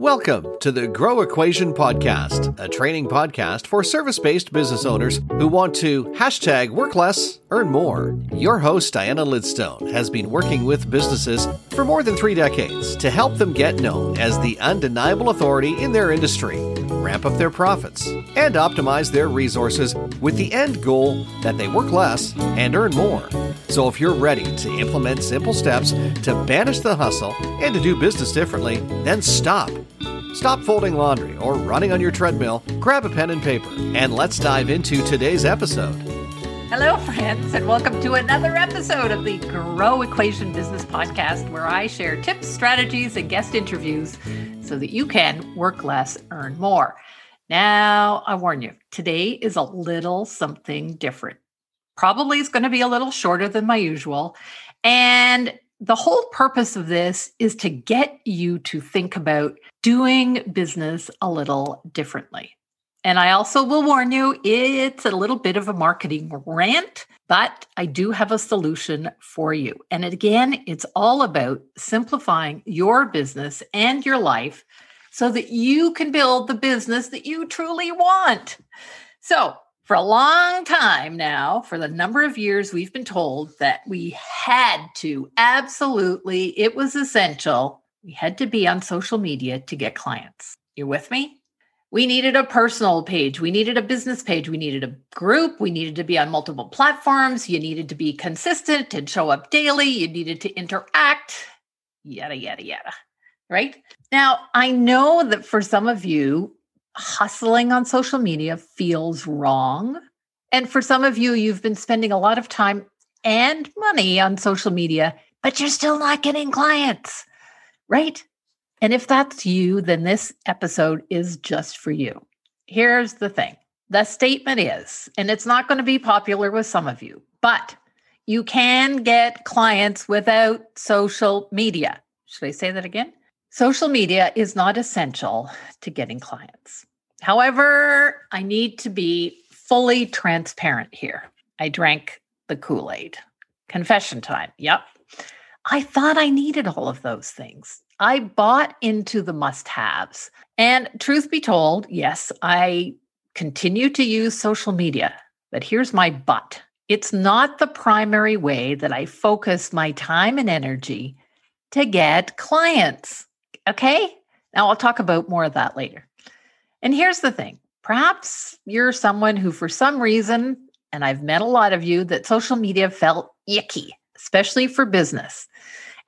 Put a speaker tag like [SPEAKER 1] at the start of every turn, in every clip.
[SPEAKER 1] Welcome to the Grow Equation Podcast, a training podcast for service based business owners who want to hashtag work less, earn more. Your host, Diana Lidstone, has been working with businesses for more than three decades to help them get known as the undeniable authority in their industry, ramp up their profits, and optimize their resources with the end goal that they work less and earn more. So if you're ready to implement simple steps to banish the hustle and to do business differently, then stop Stop folding laundry or running on your treadmill, grab a pen and paper, and let's dive into today's episode.
[SPEAKER 2] Hello, friends, and welcome to another episode of the Grow Equation Business Podcast, where I share tips, strategies, and guest interviews so that you can work less, earn more. Now, I warn you, today is a little something different. Probably is going to be a little shorter than my usual. And the whole purpose of this is to get you to think about doing business a little differently. And I also will warn you, it's a little bit of a marketing rant, but I do have a solution for you. And again, it's all about simplifying your business and your life so that you can build the business that you truly want. So, for a long time now, for the number of years, we've been told that we had to absolutely, it was essential. We had to be on social media to get clients. You're with me? We needed a personal page. We needed a business page. We needed a group. We needed to be on multiple platforms. You needed to be consistent and show up daily. You needed to interact, yada, yada, yada. Right? Now, I know that for some of you, hustling on social media feels wrong. And for some of you, you've been spending a lot of time and money on social media, but you're still not getting clients, right? And if that's you, then this episode is just for you. Here's the thing the statement is, and it's not going to be popular with some of you, but you can get clients without social media. Should I say that again? Social media is not essential to getting clients. However, I need to be fully transparent here. I drank the Kool Aid. Confession time. Yep. I thought I needed all of those things. I bought into the must haves. And truth be told, yes, I continue to use social media. But here's my but it's not the primary way that I focus my time and energy to get clients. Okay. Now I'll talk about more of that later. And here's the thing perhaps you're someone who, for some reason, and I've met a lot of you, that social media felt icky, especially for business.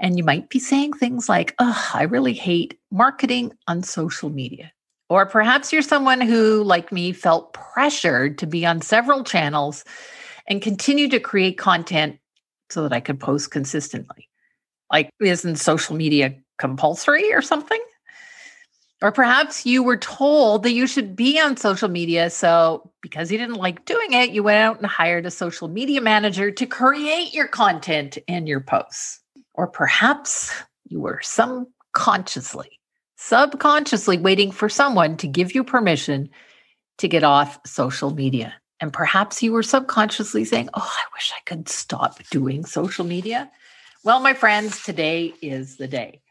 [SPEAKER 2] And you might be saying things like, oh, I really hate marketing on social media. Or perhaps you're someone who, like me, felt pressured to be on several channels and continue to create content so that I could post consistently. Like, isn't social media compulsory or something? Or perhaps you were told that you should be on social media. So, because you didn't like doing it, you went out and hired a social media manager to create your content and your posts. Or perhaps you were subconsciously, subconsciously waiting for someone to give you permission to get off social media. And perhaps you were subconsciously saying, Oh, I wish I could stop doing social media. Well, my friends, today is the day.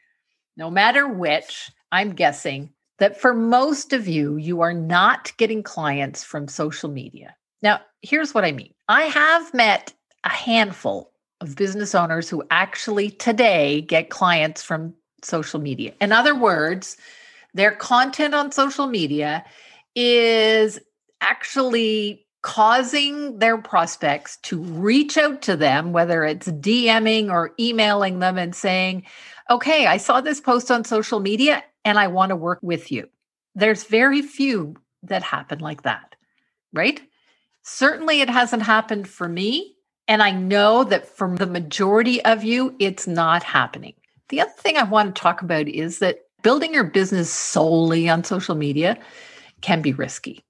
[SPEAKER 2] No matter which, I'm guessing that for most of you, you are not getting clients from social media. Now, here's what I mean I have met a handful of business owners who actually today get clients from social media. In other words, their content on social media is actually causing their prospects to reach out to them, whether it's DMing or emailing them and saying, okay, I saw this post on social media and I want to work with you. There's very few that happen like that, right? Certainly it hasn't happened for me. And I know that for the majority of you, it's not happening. The other thing I want to talk about is that building your business solely on social media can be risky,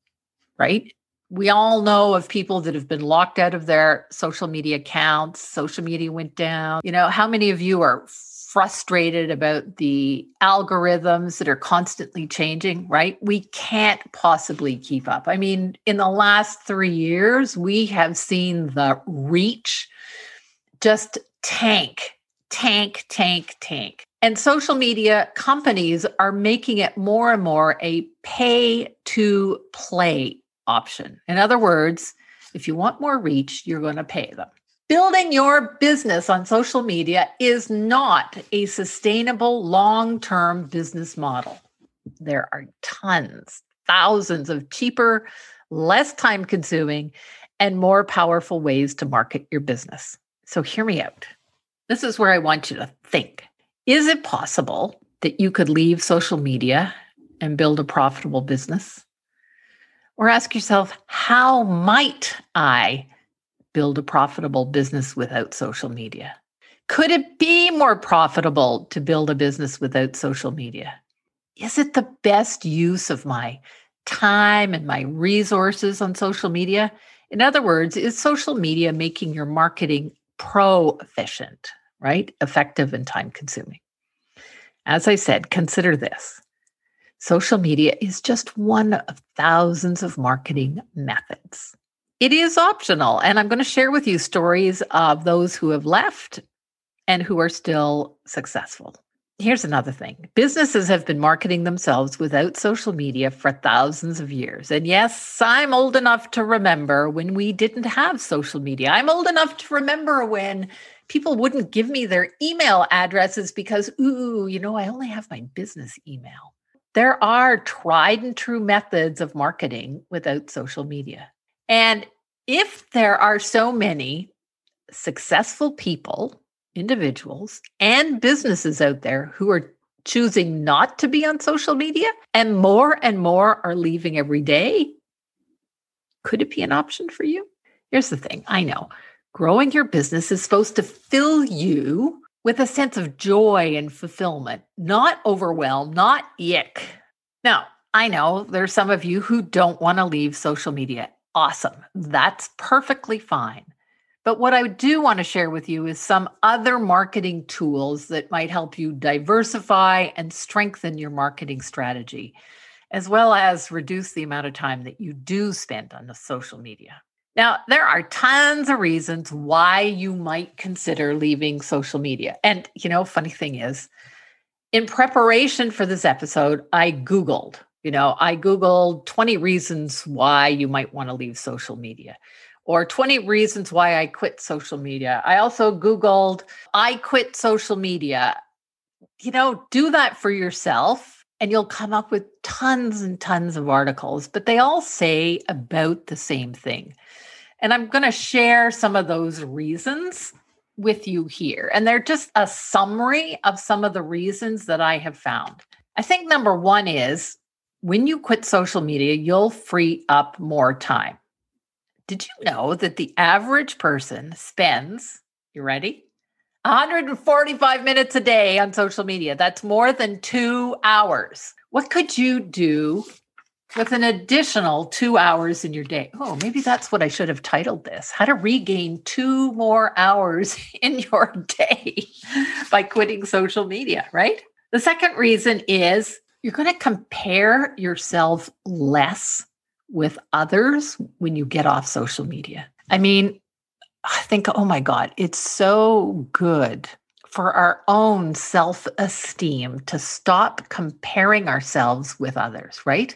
[SPEAKER 2] right? We all know of people that have been locked out of their social media accounts, social media went down. You know, how many of you are frustrated about the algorithms that are constantly changing, right? We can't possibly keep up. I mean, in the last three years, we have seen the reach just tank, tank, tank, tank. And social media companies are making it more and more a pay to play option. In other words, if you want more reach, you're going to pay them. Building your business on social media is not a sustainable long term business model. There are tons, thousands of cheaper, less time consuming, and more powerful ways to market your business. So, hear me out. This is where I want you to think. Is it possible that you could leave social media and build a profitable business? Or ask yourself, how might I build a profitable business without social media? Could it be more profitable to build a business without social media? Is it the best use of my time and my resources on social media? In other words, is social media making your marketing pro efficient? right? Effective and time consuming. As I said, consider this social media is just one of thousands of marketing methods. It is optional, and I'm going to share with you stories of those who have left and who are still successful. Here's another thing businesses have been marketing themselves without social media for thousands of years. And yes, I'm old enough to remember when we didn't have social media. I'm old enough to remember when people wouldn't give me their email addresses because, ooh, you know, I only have my business email. There are tried and true methods of marketing without social media. And if there are so many successful people, individuals, and businesses out there who are choosing not to be on social media, and more and more are leaving every day, could it be an option for you? Here's the thing I know Growing your business is supposed to fill you with a sense of joy and fulfillment, not overwhelm, not yick. Now, I know there's some of you who don't want to leave social media. Awesome. That's perfectly fine. But what I do want to share with you is some other marketing tools that might help you diversify and strengthen your marketing strategy, as well as reduce the amount of time that you do spend on the social media. Now, there are tons of reasons why you might consider leaving social media. And, you know, funny thing is, in preparation for this episode, I Googled, you know, I Googled 20 reasons why you might want to leave social media or 20 reasons why I quit social media. I also Googled, I quit social media. You know, do that for yourself and you'll come up with tons and tons of articles, but they all say about the same thing. And I'm going to share some of those reasons with you here. And they're just a summary of some of the reasons that I have found. I think number one is when you quit social media, you'll free up more time. Did you know that the average person spends, you ready? 145 minutes a day on social media. That's more than two hours. What could you do with an additional two hours in your day. Oh, maybe that's what I should have titled this How to Regain Two More Hours in Your Day by Quitting Social Media, right? The second reason is you're going to compare yourself less with others when you get off social media. I mean, I think, oh my God, it's so good for our own self esteem to stop comparing ourselves with others, right?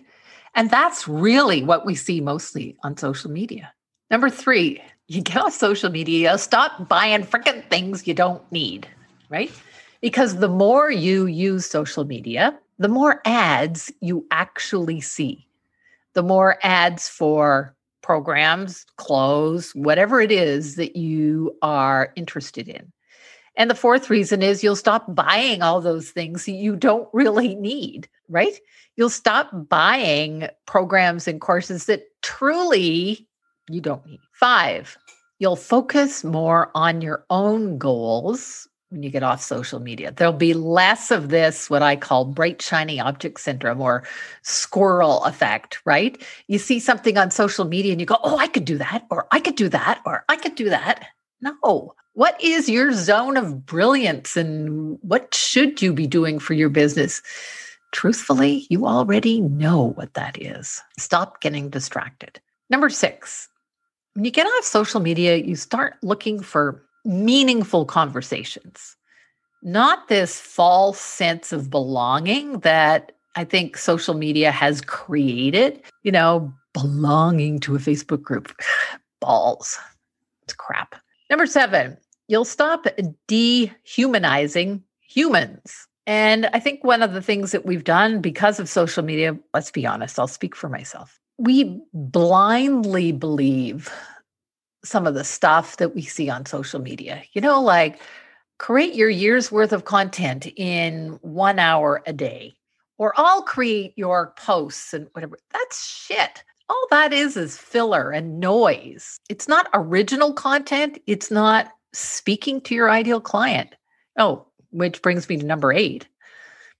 [SPEAKER 2] And that's really what we see mostly on social media. Number three, you get off social media, stop buying freaking things you don't need, right? Because the more you use social media, the more ads you actually see. The more ads for programs, clothes, whatever it is that you are interested in. And the fourth reason is you'll stop buying all those things you don't really need, right? You'll stop buying programs and courses that truly you don't need. Five, you'll focus more on your own goals when you get off social media. There'll be less of this, what I call bright, shiny object syndrome or squirrel effect, right? You see something on social media and you go, oh, I could do that, or I could do that, or I could do that. No, what is your zone of brilliance and what should you be doing for your business? Truthfully, you already know what that is. Stop getting distracted. Number six, when you get off social media, you start looking for meaningful conversations. not this false sense of belonging that I think social media has created, you know, belonging to a Facebook group. Balls. It's crap. Number seven, you'll stop dehumanizing humans. And I think one of the things that we've done because of social media, let's be honest, I'll speak for myself. We blindly believe some of the stuff that we see on social media. You know, like create your year's worth of content in one hour a day, or I'll create your posts and whatever. That's shit. All that is is filler and noise. It's not original content. It's not speaking to your ideal client. Oh, which brings me to number eight.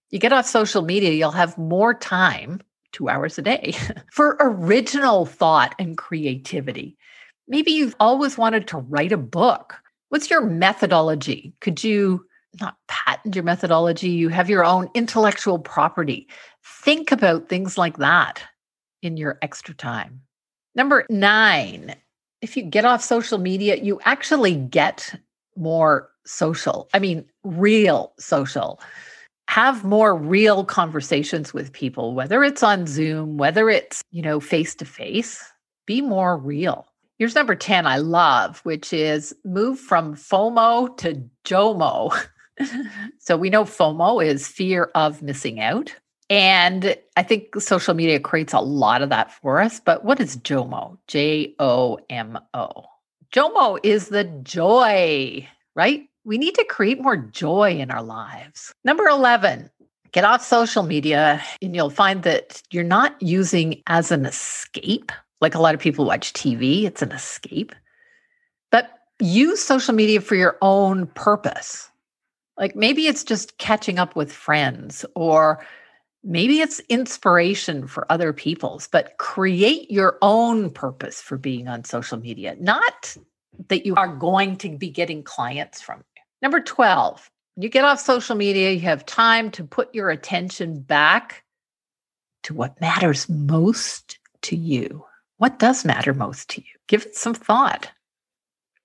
[SPEAKER 2] You get off social media, you'll have more time, two hours a day, for original thought and creativity. Maybe you've always wanted to write a book. What's your methodology? Could you not patent your methodology? You have your own intellectual property. Think about things like that in your extra time. Number nine, if you get off social media, you actually get more social. I mean, real social. Have more real conversations with people, whether it's on Zoom, whether it's, you know, face to face, be more real. Here's number 10 I love, which is move from FOMO to JOMO. so we know FOMO is fear of missing out. And I think social media creates a lot of that for us. But what is JOMO? J O M O. JOMO is the joy, right? We need to create more joy in our lives. Number 11, get off social media and you'll find that you're not using as an escape. Like a lot of people watch TV, it's an escape. But use social media for your own purpose. Like maybe it's just catching up with friends or maybe it's inspiration for other people's, but create your own purpose for being on social media, not that you are going to be getting clients from. Number 12, when you get off social media, you have time to put your attention back to what matters most to you. What does matter most to you? Give it some thought,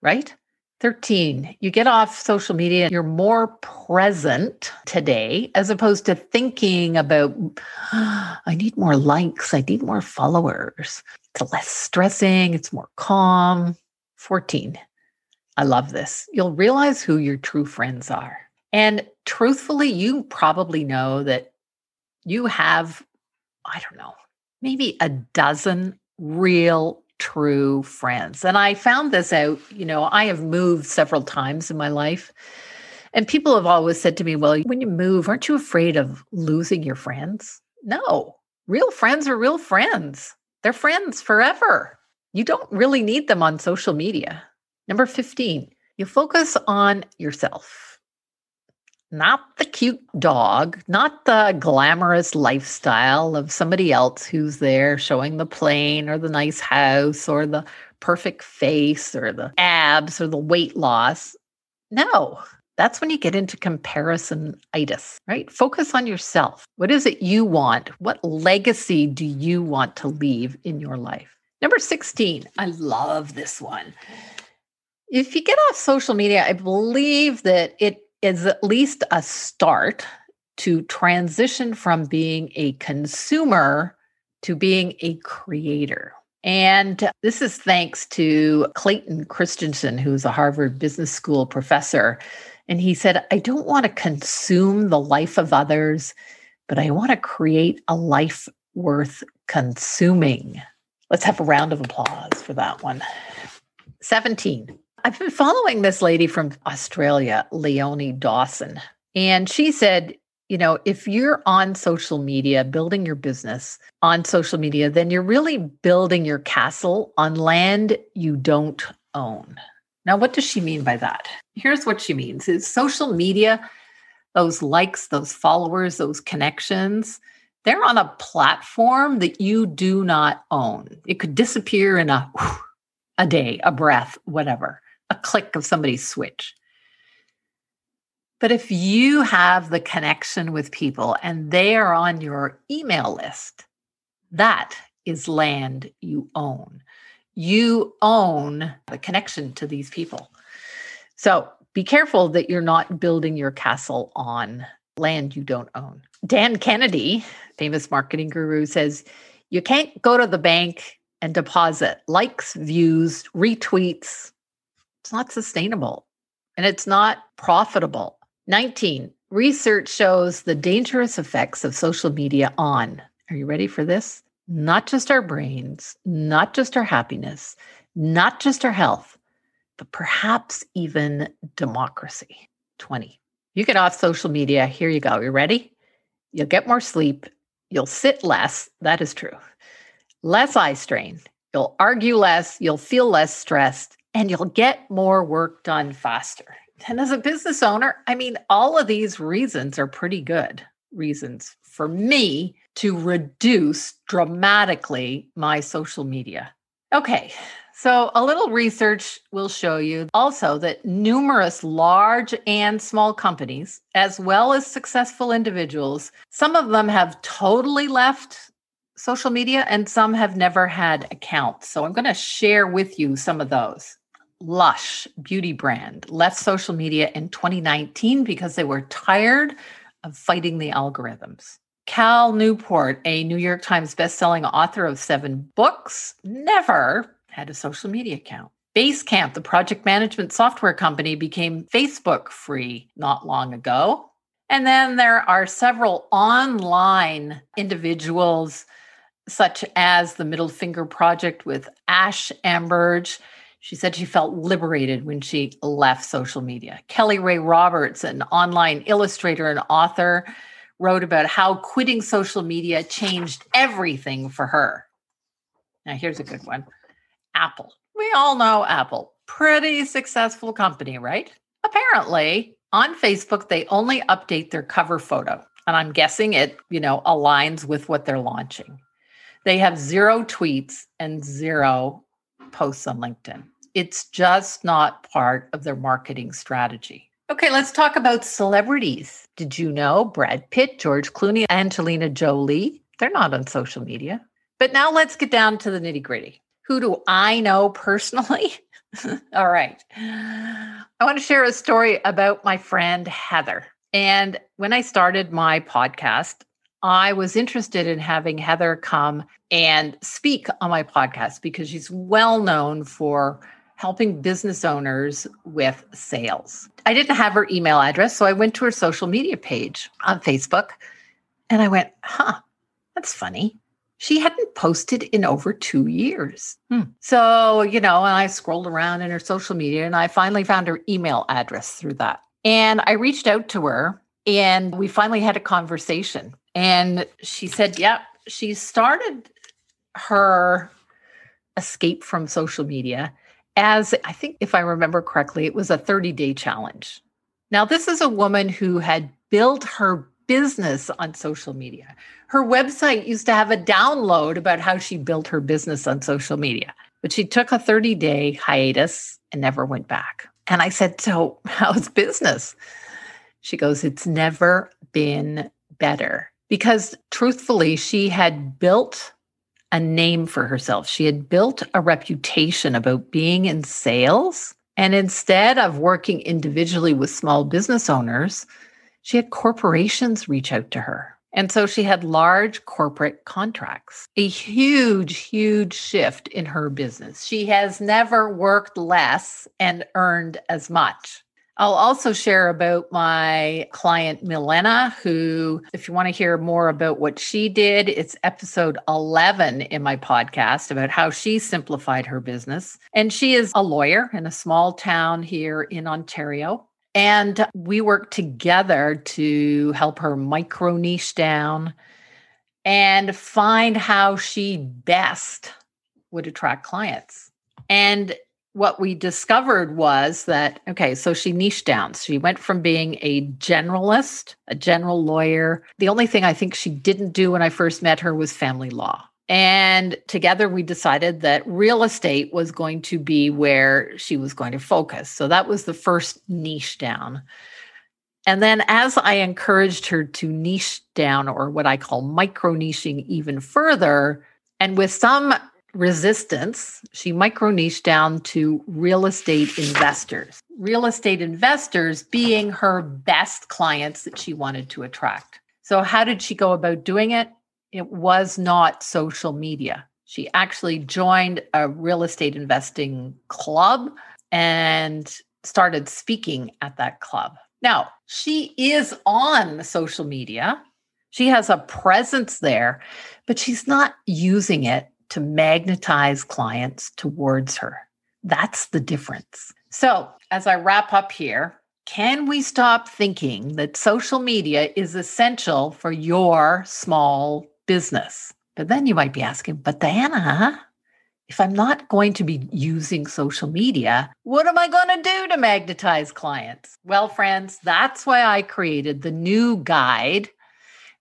[SPEAKER 2] right? 13, you get off social media, you're more present today as opposed to thinking about, oh, I need more likes, I need more followers. It's less stressing, it's more calm. 14, I love this. You'll realize who your true friends are. And truthfully, you probably know that you have, I don't know, maybe a dozen real true friends. And I found this out, you know, I have moved several times in my life. And people have always said to me, well, when you move, aren't you afraid of losing your friends? No, real friends are real friends. They're friends forever. You don't really need them on social media. Number 15, you focus on yourself not the cute dog, not the glamorous lifestyle of somebody else who's there showing the plane or the nice house or the perfect face or the abs or the weight loss. No, that's when you get into comparison-itis, right? Focus on yourself. What is it you want? What legacy do you want to leave in your life? Number 16, I love this one. If you get off social media, I believe that it is at least a start to transition from being a consumer to being a creator. And this is thanks to Clayton Christensen, who's a Harvard Business School professor. And he said, I don't want to consume the life of others, but I want to create a life worth consuming. Let's have a round of applause for that one. 17. I've been following this lady from Australia, Leonie Dawson, and she said, you know, if you're on social media, building your business on social media, then you're really building your castle on land you don't own. Now, what does she mean by that? Here's what she means is social media, those likes, those followers, those connections, they're on a platform that you do not own. It could disappear in a a day, a breath, whatever a click of somebody's switch. But if you have the connection with people and they are on your email list, that is land you own. You own the connection to these people. So be careful that you're not building your castle on land you don't own. Dan Kennedy, famous marketing guru, says you can't go to the bank and deposit likes, views, retweets. It's not sustainable and it's not profitable. 19. Research shows the dangerous effects of social media on, are you ready for this? Not just our brains, not just our happiness, not just our health, but perhaps even democracy. 20. You get off social media. Here you go. You ready? You'll get more sleep. You'll sit less. That is true. Less eye strain. You'll argue less. You'll feel less stressed and you'll get more work done faster. And as a business owner, I mean, all of these reasons are pretty good reasons for me to reduce dramatically my social media. Okay, so a little research will show you also that numerous large and small companies, as well as successful individuals, some of them have totally left social media and some have never had accounts. So I'm going to share with you some of those. Lush beauty brand left social media in 2019 because they were tired of fighting the algorithms. Cal Newport, a New York Times bestselling author of seven books, never had a social media account. Basecamp, the project management software company, became Facebook free not long ago. And then there are several online individuals, such as the Middle Finger Project with Ash Ambirge she said she felt liberated when she left social media. Kelly Rae Roberts, an online illustrator and author, wrote about how quitting social media changed everything for her. Now, here's a good one Apple. We all know Apple, pretty successful company, right? Apparently, on Facebook, they only update their cover photo. And I'm guessing it, you know, aligns with what they're launching. They have zero tweets and zero posts on LinkedIn. It's just not part of their marketing strategy. Okay, let's talk about celebrities. Did you know Brad Pitt, George Clooney, Angelina Jolie? They're not on social media. But now let's get down to the nitty gritty. Who do I know personally? All right. I want to share a story about my friend Heather. And when I started my podcast, I was interested in having Heather come and speak on my podcast because she's well known for helping business owners with sales. I didn't have her email address, so I went to her social media page on Facebook and I went, huh, that's funny. She hadn't posted in over two years. Hmm. So, you know, and I scrolled around in her social media and I finally found her email address through that. And I reached out to her and we finally had a conversation. And she said, yeah, she started her escape from social media as I think, if I remember correctly, it was a 30 day challenge. Now, this is a woman who had built her business on social media. Her website used to have a download about how she built her business on social media, but she took a 30 day hiatus and never went back. And I said, So, how's business? She goes, It's never been better because truthfully, she had built a name for herself. She had built a reputation about being in sales. And instead of working individually with small business owners, she had corporations reach out to her. And so she had large corporate contracts, a huge, huge shift in her business. She has never worked less and earned as much. I'll also share about my client Milena, who, if you want to hear more about what she did, it's episode 11 in my podcast about how she simplified her business. And she is a lawyer in a small town here in Ontario. And we work together to help her micro niche down and find how she best would attract clients. And what we discovered was that okay so she niched down. She went from being a generalist a general lawyer. The only thing i think she didn't do when i first met her was family law. And together we decided that real estate was going to be where she was going to focus. So that was the first niche down. And then as i encouraged her to niche down or what i call micro niching even further and with some resistance, she micro niche down to real estate investors. Real estate investors being her best clients that she wanted to attract. So, how did she go about doing it? It was not social media. She actually joined a real estate investing club and started speaking at that club. Now, she is on social media. She has a presence there, but she's not using it to magnetize clients towards her. That's the difference. So, as I wrap up here, can we stop thinking that social media is essential for your small business? But then you might be asking, but Diana, if I'm not going to be using social media, what am I going to do to magnetize clients? Well, friends, that's why I created the new guide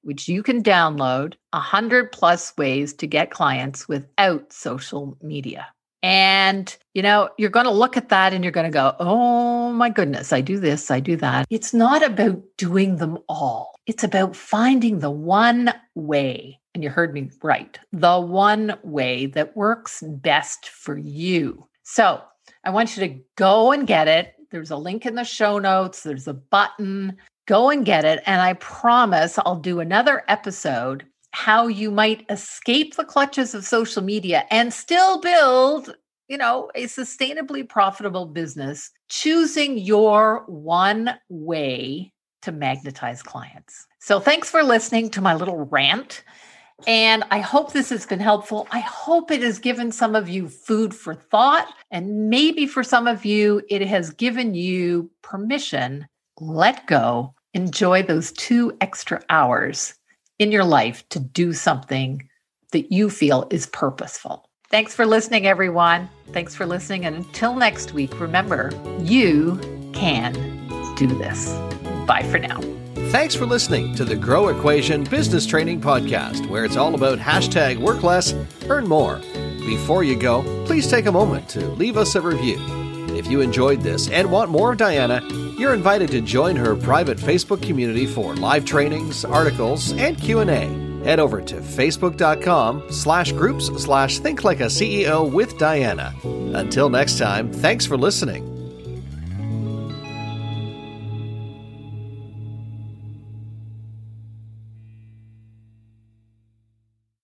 [SPEAKER 2] which you can download 100 plus ways to get clients without social media. And, you know, you're going to look at that and you're going to go, oh my goodness, I do this, I do that. It's not about doing them all, it's about finding the one way. And you heard me right the one way that works best for you. So I want you to go and get it. There's a link in the show notes, there's a button. Go and get it. And I promise I'll do another episode how you might escape the clutches of social media and still build you know a sustainably profitable business choosing your one way to magnetize clients so thanks for listening to my little rant and I hope this has been helpful. I hope it has given some of you food for thought. And maybe for some of you, it has given you permission, let go, enjoy those two extra hours in your life to do something that you feel is purposeful. Thanks for listening, everyone. Thanks for listening. And until next week, remember, you can do this. Bye for now.
[SPEAKER 1] Thanks for listening to the Grow Equation Business Training Podcast, where it's all about hashtag work less, earn more. Before you go, please take a moment to leave us a review. If you enjoyed this and want more of Diana, you're invited to join her private Facebook community for live trainings, articles, and Q&A. Head over to facebook.com slash groups slash think like a CEO with Diana. Until next time, thanks for listening.